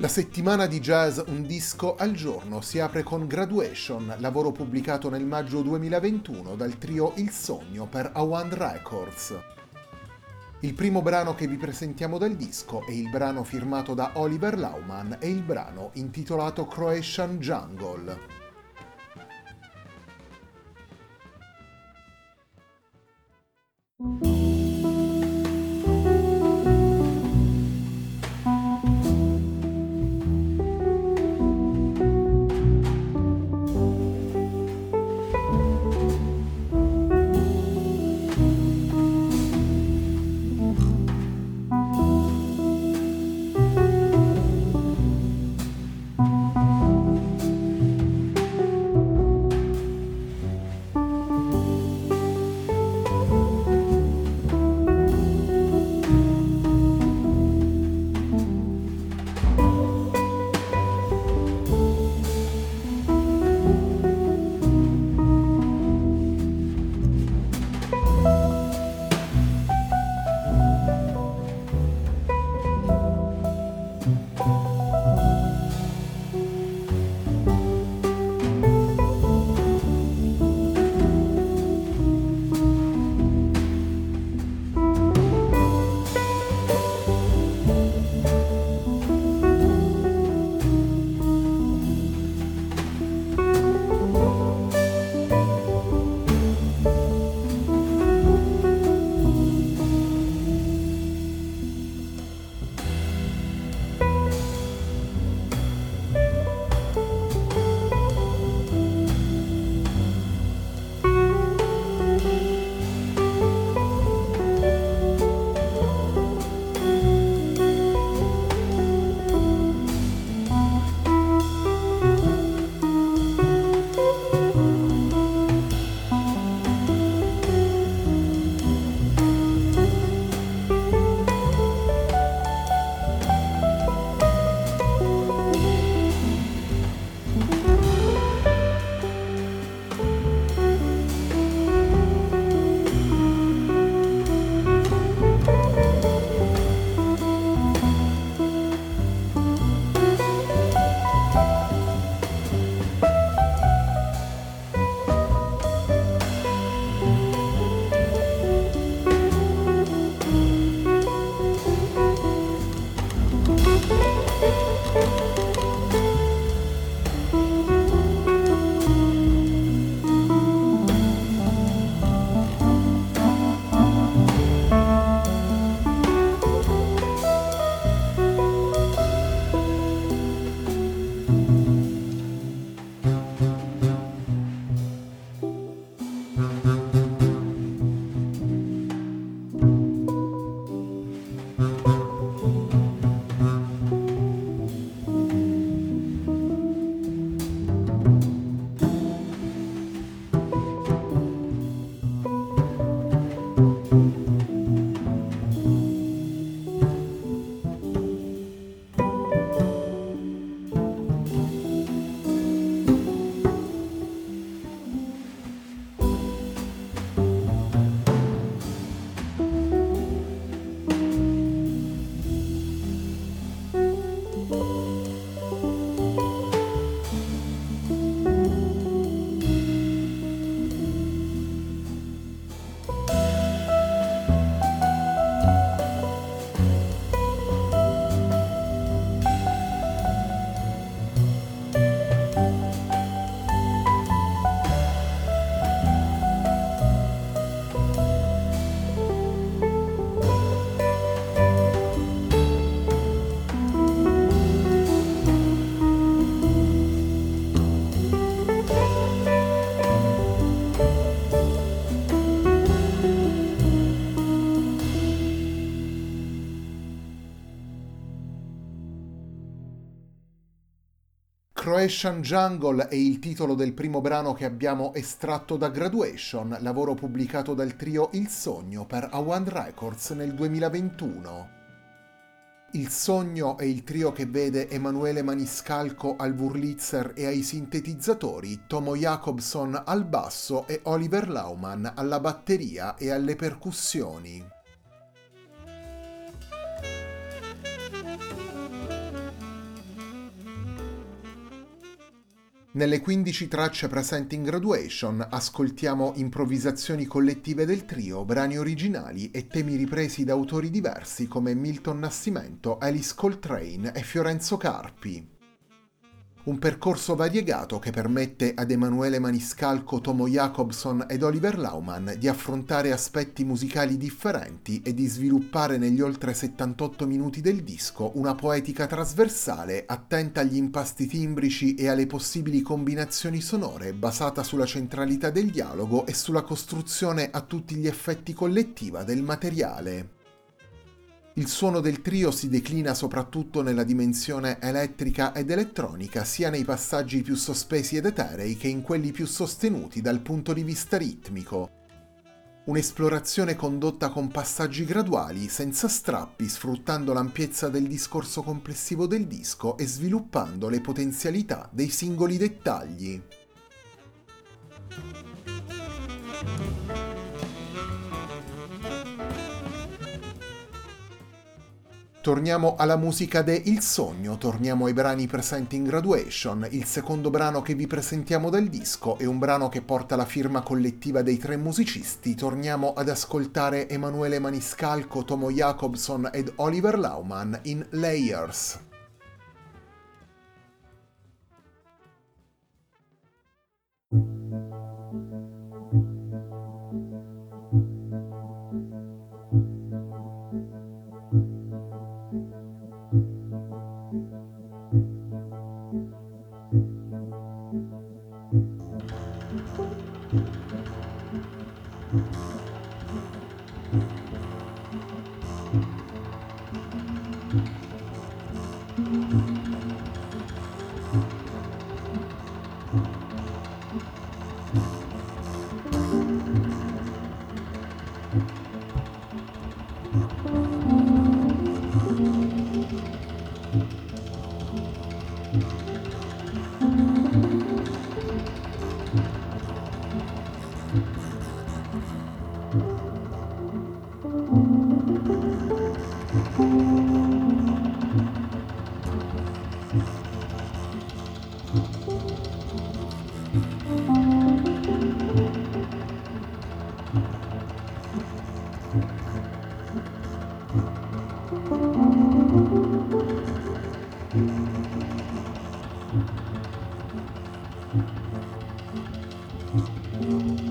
La settimana di jazz Un disco al giorno si apre con Graduation, lavoro pubblicato nel maggio 2021 dal trio Il Sogno per A1 Records. Il primo brano che vi presentiamo dal disco è il brano firmato da Oliver Lauman e il brano intitolato Croatian Jungle. Croatian Jungle è il titolo del primo brano che abbiamo estratto da Graduation, lavoro pubblicato dal trio Il Sogno per A1 Records nel 2021. Il Sogno è il trio che vede Emanuele Maniscalco al Wurlitzer e ai sintetizzatori, Tomo Jacobson al basso e Oliver Lauman alla batteria e alle percussioni. Nelle 15 tracce presenti in Graduation ascoltiamo improvvisazioni collettive del trio, brani originali e temi ripresi da autori diversi come Milton Nascimento, Alice Coltrane e Fiorenzo Carpi un percorso variegato che permette ad Emanuele Maniscalco, Tomo Jacobson ed Oliver Lauman di affrontare aspetti musicali differenti e di sviluppare negli oltre 78 minuti del disco una poetica trasversale attenta agli impasti timbrici e alle possibili combinazioni sonore basata sulla centralità del dialogo e sulla costruzione a tutti gli effetti collettiva del materiale. Il suono del trio si declina soprattutto nella dimensione elettrica ed elettronica, sia nei passaggi più sospesi ed eterei che in quelli più sostenuti dal punto di vista ritmico. Un'esplorazione condotta con passaggi graduali, senza strappi, sfruttando l'ampiezza del discorso complessivo del disco e sviluppando le potenzialità dei singoli dettagli. Torniamo alla musica de Il Sogno, torniamo ai brani presenti in Graduation. Il secondo brano che vi presentiamo dal disco è un brano che porta la firma collettiva dei tre musicisti. Torniamo ad ascoltare Emanuele Maniscalco, Tomo Jacobson ed Oliver Lauman in Layers. うん。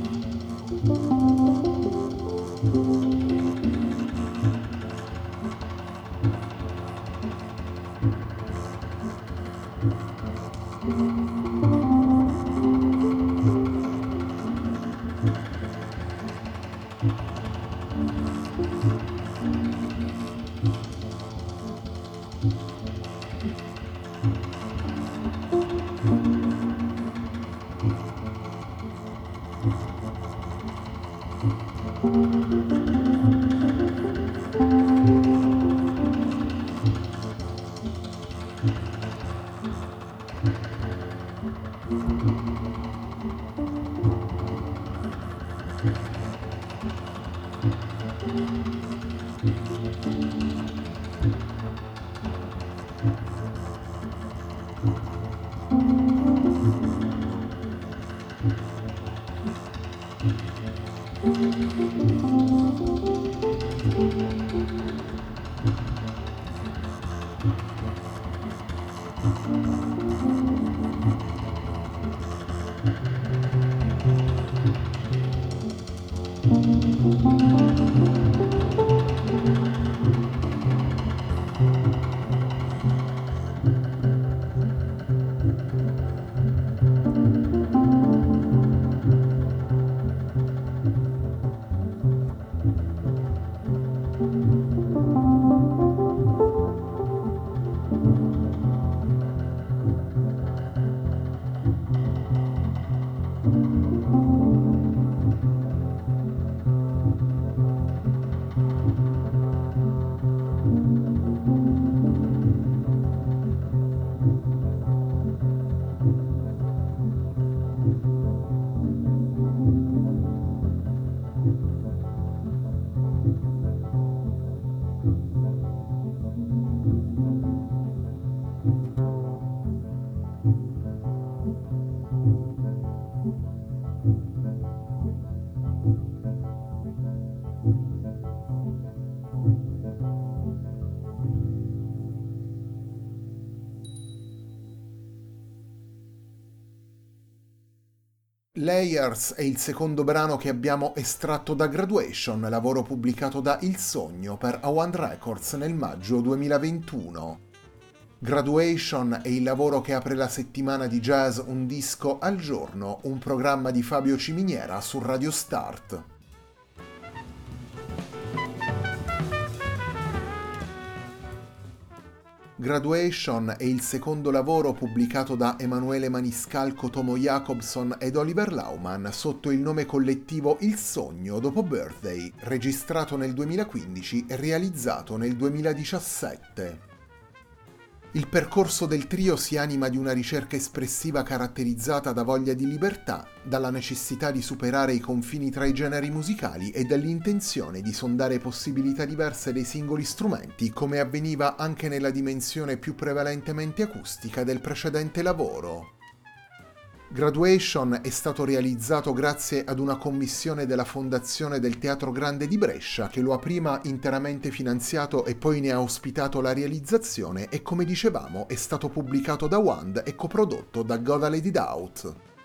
Layers è il secondo brano che abbiamo estratto da Graduation, lavoro pubblicato da Il Sogno per A1 Records nel maggio 2021. Graduation è il lavoro che apre la settimana di jazz Un disco al giorno, un programma di Fabio Ciminiera su Radio Start. Graduation è il secondo lavoro pubblicato da Emanuele Maniscalco, Tomo Jacobson ed Oliver Lauman sotto il nome collettivo Il Sogno dopo Birthday, registrato nel 2015 e realizzato nel 2017. Il percorso del trio si anima di una ricerca espressiva caratterizzata da voglia di libertà, dalla necessità di superare i confini tra i generi musicali e dall'intenzione di sondare possibilità diverse dei singoli strumenti, come avveniva anche nella dimensione più prevalentemente acustica del precedente lavoro. Graduation è stato realizzato grazie ad una commissione della Fondazione del Teatro Grande di Brescia che lo ha prima interamente finanziato e poi ne ha ospitato la realizzazione e come dicevamo è stato pubblicato da Wand e coprodotto da Goda Lady Doubt.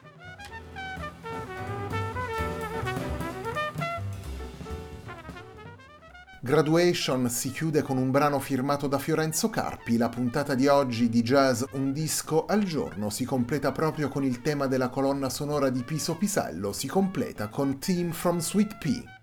Graduation si chiude con un brano firmato da Fiorenzo Carpi. La puntata di oggi di Jazz Un disco al giorno si completa proprio con il tema della colonna sonora di Piso Pisello, si completa con Team from Sweet Pea.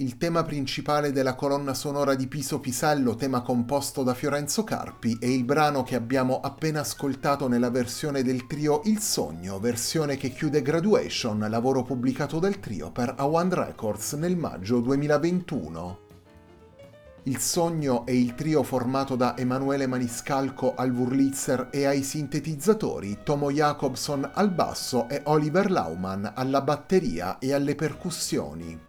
Il tema principale della colonna sonora di Piso Pisello, tema composto da Fiorenzo Carpi, e il brano che abbiamo appena ascoltato nella versione del trio Il Sogno, versione che chiude Graduation, lavoro pubblicato dal trio per A1 Records nel maggio 2021. Il Sogno è il trio formato da Emanuele Maniscalco al Wurlitzer e ai sintetizzatori, Tomo Jacobson al basso e Oliver Laumann alla batteria e alle percussioni.